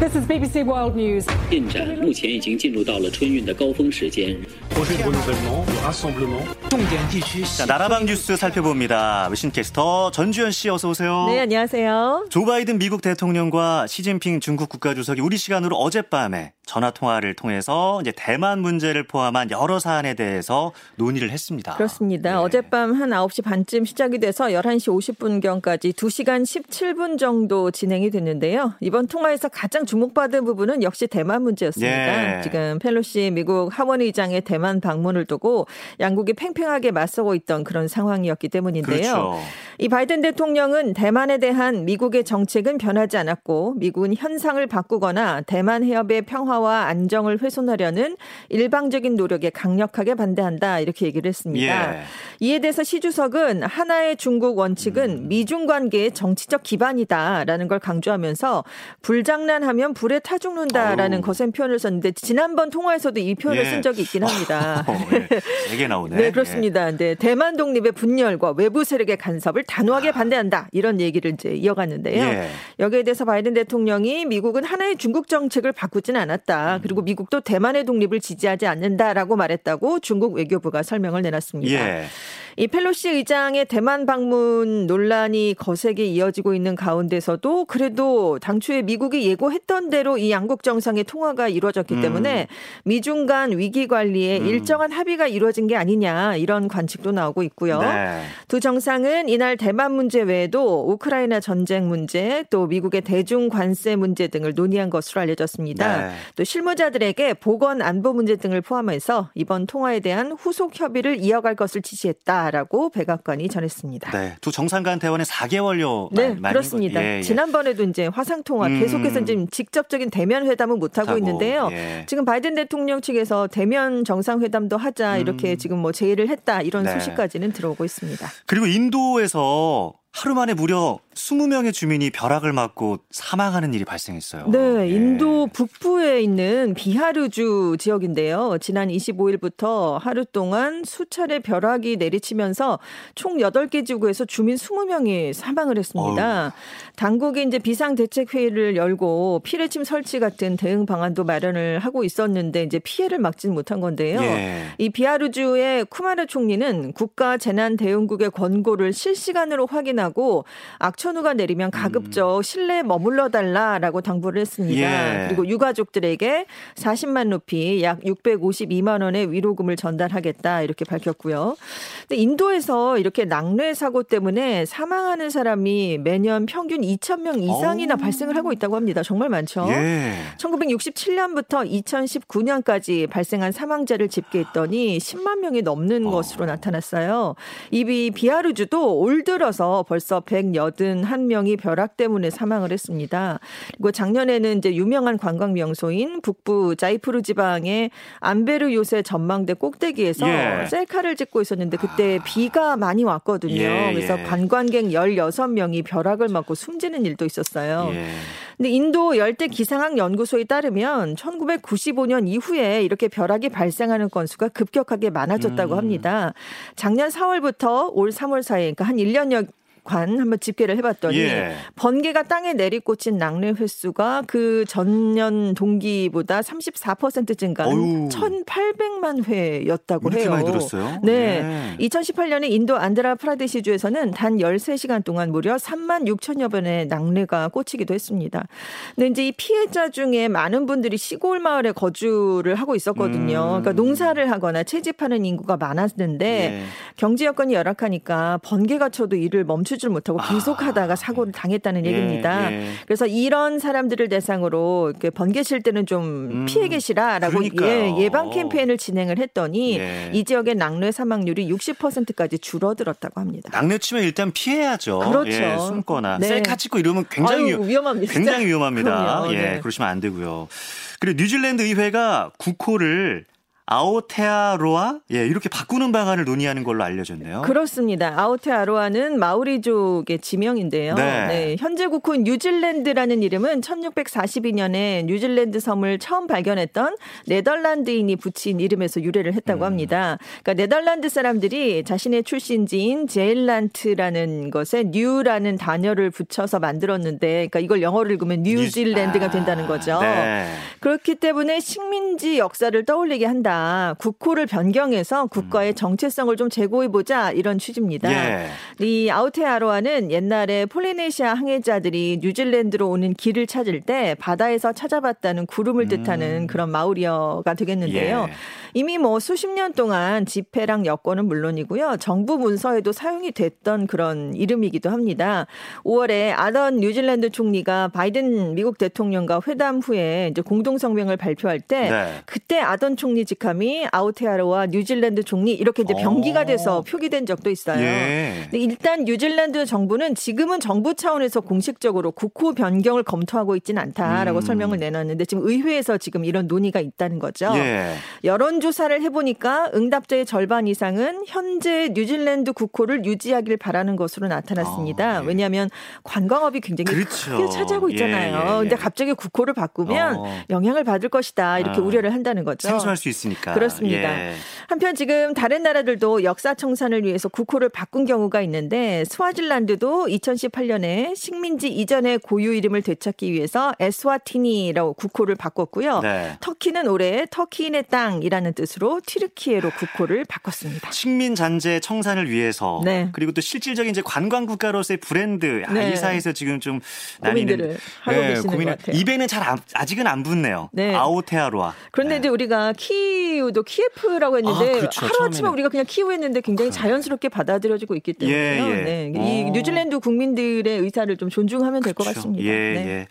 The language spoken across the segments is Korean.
This is BBC World News. 进展目前已经进入到了春运的高峰时间。 자, 나라방 뉴스 살펴봅니다. 신캐스터 전주현 씨 어서 오세요. 네, 안녕하세요. 조 바이든 미국 대통령과 시진핑 중국 국가주석이 우리 시간으로 어젯밤에 전화 통화를 통해서 이제 대만 문제를 포함한 여러 사안에 대해서 논의를 했습니다. 그렇습니다. 네. 어젯밤 한 9시 반쯤 시작이 돼서 11시 50분경까지 2시간 17분 정도 진행이 됐는데요. 이번 통화에서 가장 주목받은 부분은 역시 대만 문제였습니다. 예. 지금 펠로시 미국 하원 의장의 대만 방문을 두고 양국이 팽팽하게 맞서고 있던 그런 상황이었기 때문인데요. 그렇죠. 이 바이든 대통령은 대만에 대한 미국의 정책은 변하지 않았고 미국은 현상을 바꾸거나 대만 해협의 평화 와 안정을 훼손하려는 일방적인 노력에 강력하게 반대한다 이렇게 얘기를 했습니다. 예. 이에 대해서 시 주석은 하나의 중국 원칙은 음. 미중 관계의 정치적 기반이다라는 걸 강조하면서 불장난하면 불에 타 죽는다라는. 거센 표현을 썼는데 지난번 통화에서도 이 표현을 예. 쓴 적이 있긴 합니다. 어, 네. 되게 나오네. 네, 그렇습니다. 네, 대만 독립의 분열과 외부 세력의 간섭을 단호하게 반대한다. 이런 얘기를 이제 이어갔는데요. 예. 여기에 대해서 바이든 대통령이 미국은 하나의 중국 정책을 바꾸진 음. 않았다. 그리고 미국도 대만의 독립을 지지하지 않는다라고 말했다고 중국 외교부가 설명을 내놨습니다. 예. 이 펠로시 의장의 대만 방문 논란이 거세게 이어지고 있는 가운데서도 그래도 당초에 미국이 예고했던 대로 이 양국 정상의 통화가 이루어졌기 음. 때문에 미중 간 위기 관리에 음. 일정한 합의가 이루어진 게 아니냐 이런 관측도 나오고 있고요. 네. 두 정상은 이날 대만 문제 외에도 우크라이나 전쟁 문제 또 미국의 대중 관세 문제 등을 논의한 것으로 알려졌습니다. 네. 또 실무자들에게 보건 안보 문제 등을 포함해서 이번 통화에 대한 후속 협의를 이어갈 것을 지시했다 라고 백악관이 전했습니다. 네. 두 정상 간 대화는 4개월여 네, 그렇습니다. 예, 예. 지난번에도 이제 화상 통화 음. 계속해서 지금 직접적인 대면 회담은 못 하고 있는데요. 예. 지금 바이든 대통령 측에서 대면 정상 회담도 하자 이렇게 지금 뭐 제의를 했다 이런 음. 네. 소식까지는 들어오고 있습니다. 그리고 인도에서 하루 만에 무려 20명의 주민이 벼락을 맞고 사망하는 일이 발생했어요. 네, 예. 인도 북부에 있는 비하르주 지역인데요. 지난 25일부터 하루 동안 수차례 벼락이 내리치면서 총 8개 지구에서 주민 20명이 사망을 했습니다. 당국이 이제 비상 대책 회의를 열고 피뢰침 설치 같은 대응 방안도 마련을 하고 있었는데 이제 피해를 막지는 못한 건데요. 예. 이 비하르주의 쿠마르 총리는 국가 재난 대응국의 권고를 실시간으로 확인하고 악 천후가 내리면 가급적 실내에 머물러 달라라고 당부를 했습니다. 예. 그리고 유가족들에게 40만 루피 약 652만 원의 위로금을 전달하겠다 이렇게 밝혔고요. 근데 인도에서 이렇게 낙뢰 사고 때문에 사망하는 사람이 매년 평균 2천 명 이상이나 어우. 발생을 하고 있다고 합니다. 정말 많죠. 예. 1967년부터 2019년까지 발생한 사망자를 집계했더니 10만 명이 넘는 어. 것으로 나타났어요. 이 비하르주도 올 들어서 벌써 181명이 벼락 때문에 사망을 했습니다. 그리고 작년에는 이제 유명한 관광 명소인 북부 자이푸르 지방의 안베르 요새 전망대 꼭대기에서 예. 셀카를 찍고 있었는데 그때 비가 많이 왔거든요. 예, 그래서 예. 관광객 16명이 벼락을 맞고 숨지는 일도 있었어요. 예. 근데 인도 열대 기상학 연구소에 따르면 1995년 이후에 이렇게 벼락이 발생하는 건수가 급격하게 많아졌다고 음. 합니다. 작년 4월부터 올 3월 사이 그러니까 한 1년여 관 한번 집계를 해봤더니 예. 번개가 땅에 내리꽂힌 낙뢰 횟수가 그 전년 동기보다 34% 증가한 어휴. 1,800만 회였다고 해요. 많이 들었어요? 네. 예. 2018년에 인도 안드라 프라데시 주에서는 단 13시간 동안 무려 3만 6천여 번의 낙뢰가 꽂히기도 했습니다. 근데 이제 이 피해자 중에 많은 분들이 시골 마을에 거주를 하고 있었거든요. 음. 그러니까 농사를 하거나 채집하는 인구가 많았는데 예. 경제 여건이 열악하니까 번개가 쳐도 일을 멈추 질 못하고 계속 하다가 사고를 당했다는 아. 예, 얘기입니다. 예. 그래서 이런 사람들을 대상으로 이렇게 번개 칠 때는 좀 음, 피해 계시라라고 그러니까요. 예, 예방 캠페인을 진행을 했더니 예. 이 지역의 낙뢰 사망률이 60%까지 줄어들었다고 합니다. 낙뢰 치면 일단 피해야죠. 그렇죠. 예, 숨거나 네. 셀카 찍고 이러면 굉장히 아유, 위험합니다. 굉장히 위험합니다. 그럼요. 예, 네. 그러시면 안 되고요. 그리고 뉴질랜드 의회가 국호를 아오테아로아 예 이렇게 바꾸는 방안을 논의하는 걸로 알려졌네요. 그렇습니다. 아오테아로아는 마오리족의 지명인데요. 네. 네. 현재 국호인 뉴질랜드라는 이름은 1642년에 뉴질랜드 섬을 처음 발견했던 네덜란드인이 붙인 이름에서 유래를 했다고 음. 합니다. 그러니까 네덜란드 사람들이 자신의 출신지인 제일란트라는 것에 뉴라는 단어를 붙여서 만들었는데, 그러니까 이걸 영어를 읽으면 뉴질랜드가 된다는 거죠. 네. 그렇기 때문에 식민지 역사를 떠올리게 한다. 국호를 변경해서 국가의 음. 정체성을 좀 제고해 보자 이런 취지입니다. 예. 이 아우테아로아는 옛날에 폴리네시아 항해자들이 뉴질랜드로 오는 길을 찾을 때 바다에서 찾아봤다는 구름을 뜻하는 음. 그런 마우리어가 되겠는데요. 예. 이미 뭐 수십 년 동안 지폐랑 여권은 물론이고요. 정부 문서에도 사용이 됐던 그런 이름이기도 합니다. 5월에 아던 뉴질랜드 총리가 바이든 미국 대통령과 회담 후에 이제 공동 성명을 발표할 때 네. 그때 아던 총리 직직 함이 아우테아로와 뉴질랜드 총리 이렇게 이제 병기가 어. 돼서 표기된 적도 있어요. 예. 일단 뉴질랜드 정부는 지금은 정부 차원에서 공식적으로 국호 변경을 검토하고 있지는 않다라고 음. 설명을 내놨는데 지금 의회에서 지금 이런 논의가 있다는 거죠. 예. 여론 조사를 해보니까 응답자의 절반 이상은 현재 뉴질랜드 국호를 유지하길 바라는 것으로 나타났습니다. 어, 예. 왜냐하면 관광업이 굉장히 그렇죠. 크게 차지하고 있잖아요. 예, 예, 예. 근데 갑자기 국호를 바꾸면 어. 영향을 받을 것이다 이렇게 어. 우려를 한다는 거죠. 생소할 수 있습니다. 있으니까. 그렇습니다. 예. 한편 지금 다른 나라들도 역사 청산을 위해서 국호를 바꾼 경우가 있는데 스와질란드도 2018년에 식민지 이전의 고유 이름을 되찾기 위해서 에스와티니라고 국호를 바꿨고요. 네. 터키는 올해 터키인의 땅이라는 뜻으로 티르키예로 국호를 바꿨습니다. 식민 잔재 청산을 위해서 네. 그리고 또 실질적인 이제 관광 국가로서의 브랜드 아, 네. 이 사이에서 지금 좀 고민들을 하고 네, 계시는 고민을, 것 같아요. 입에는 잘 안, 아직은 안 붙네요. 네. 아오테아로아. 그런데 네. 이제 우리가 키 키우도 키예프라고 했는데 아, 그렇죠. 하루아침에 우리가 그냥 키우 했는데 굉장히 자연스럽게 받아들여지고 있기 때문에 예, 예. 네. 이 어. 뉴질랜드 국민들의 의사를 좀 존중하면 될것 같습니다. 예, 네. 예.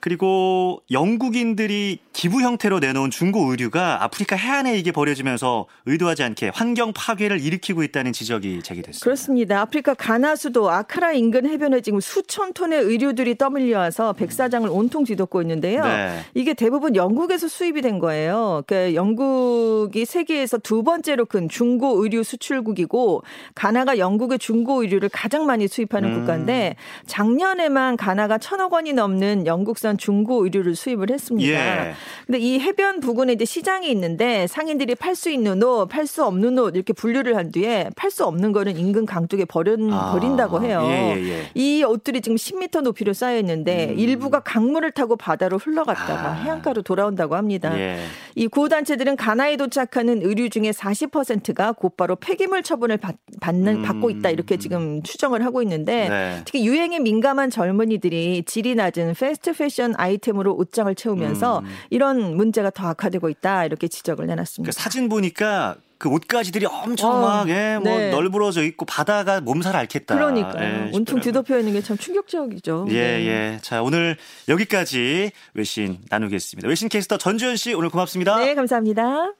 그리고 영국인들이 기부 형태로 내놓은 중고 의류가 아프리카 해안에 이게 버려지면서 의도하지 않게 환경 파괴를 일으키고 있다는 지적이 제기됐습니다. 그렇습니다. 아프리카 가나 수도 아크라 인근 해변에 지금 수천 톤의 의류들이 떠밀려 와서 백사장을 온통 뒤덮고 있는데요. 네. 이게 대부분 영국에서 수입이 된 거예요. 그러니까 영국이 세계에서 두 번째로 큰 중고 의류 수출국이고 가나가 영국의 중고 의류를 가장 많이 수입하는 음. 국가인데 작년에만 가나가 천억 원이 넘는 영국산 국산 중고 의류를 수입을 했습니다. 예. 근데 이 해변 부근에 이제 시장이 있는데 상인들이 팔 수 있는 옷, 팔 수 없는 옷 이렇게 분류를 한 뒤에 팔 수 없는 거는 인근 강둑에 버린, 아. 버린다고 해요. 예, 예, 예. 이 옷들이 지금 10m 높이로 쌓여 있는데 음. 일부가 강물을 타고 바다로 흘러갔다가 아. 해안가로 돌아온다고 합니다. 예. 이 구호 단체들은 가나에 도착하는 의류 중에 40%가 곧바로 폐기물 처분을 받, 는 음. 받고 있다 이렇게 지금 추정을 하고 있는데 네. 특히 유행에 민감한 젊은이들이 질이 낮은 패스트 패션 패션 아이템으로 옷장을 채우면서 음. 이런 문제가 더 악화되고 있다 이렇게 지적을 내놨습니다. 그 사진 보니까 그 옷가지들이 엄청 어, 막, 예, 뭐, 네. 널브러져 있고, 바다가 몸살 앓겠다. 그러니까. 예, 온통 뒤덮여 있는 게 참 충격적이죠. 예, 네. 예. 자, 오늘 여기까지 외신 나누겠습니다. 외신 캐스터 전주현 씨, 오늘 고맙습니다. 네, 감사합니다.